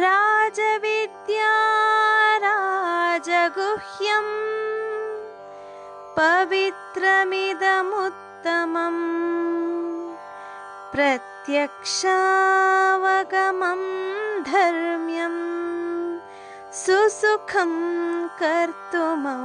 राजविद्या राजगुह्यम् पवित्रमिदमुत्तमम् प्रत्यक्षावगमं धर्म्यं सुसुखं कर्तुमौ